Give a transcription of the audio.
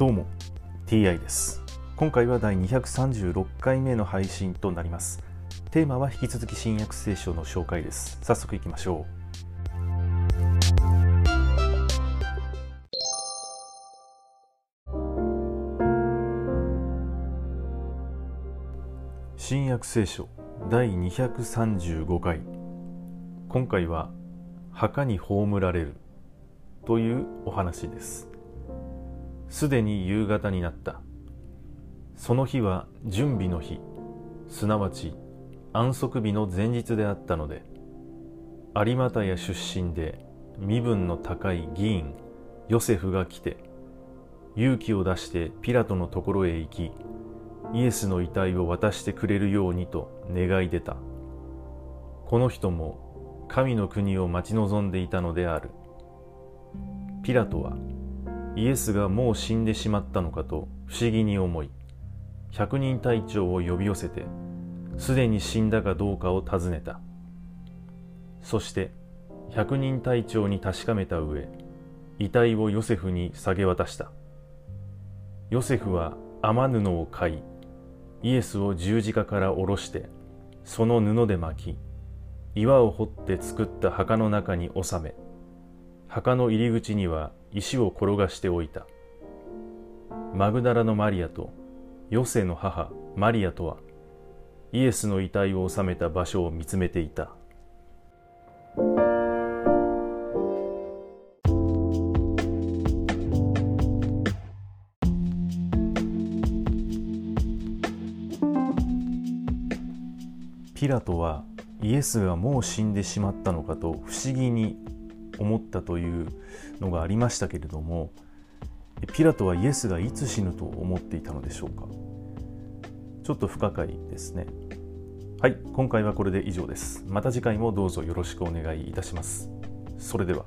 どうも TI です。今回は第236回目の配信となります。テーマは引き続き新約聖書の紹介です。早速いきましょう。新約聖書第235回。今回は墓に葬られるというお話です。すでに夕方になった。その日は準備の日。すなわち安息日の前日であったので有股屋出身で身分の高い議員ヨセフが来て勇気を出してピラトのところへ行きイエスの遺体を渡してくれるようにと願い出た。この人も神の国を待ち望んでいたのである。ピラトはイエスがもう死んでしまったのかと不思議に思い百人隊長を呼び寄せてすでに死んだかどうかを尋ねた。そして百人隊長に確かめた上遺体をヨセフに下げ渡した。ヨセフは雨布を買いイエスを十字架から下ろしてその布で巻き岩を掘って作った墓の中に収め墓の入り口には石を転がしておいた。マグダラのマリアとヨセの母マリアとはイエスの遺体を収めた場所を見つめていた。ピラトはイエスがもう死んでしまったのかと不思議に思ったというのがありましたけれどもピラトはイエスがいつ死ぬと思っていたのでしょうか？ちょっと不可解ですね。はい今回はこれで以上です。また次回もどうぞよろしくお願いいたします。それでは。